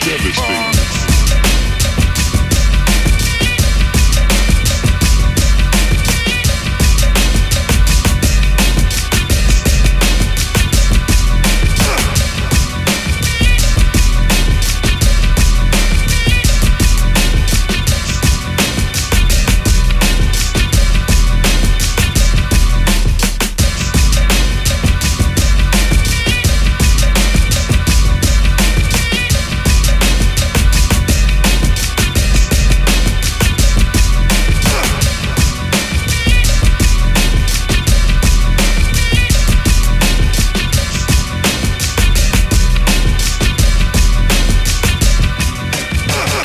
devastating.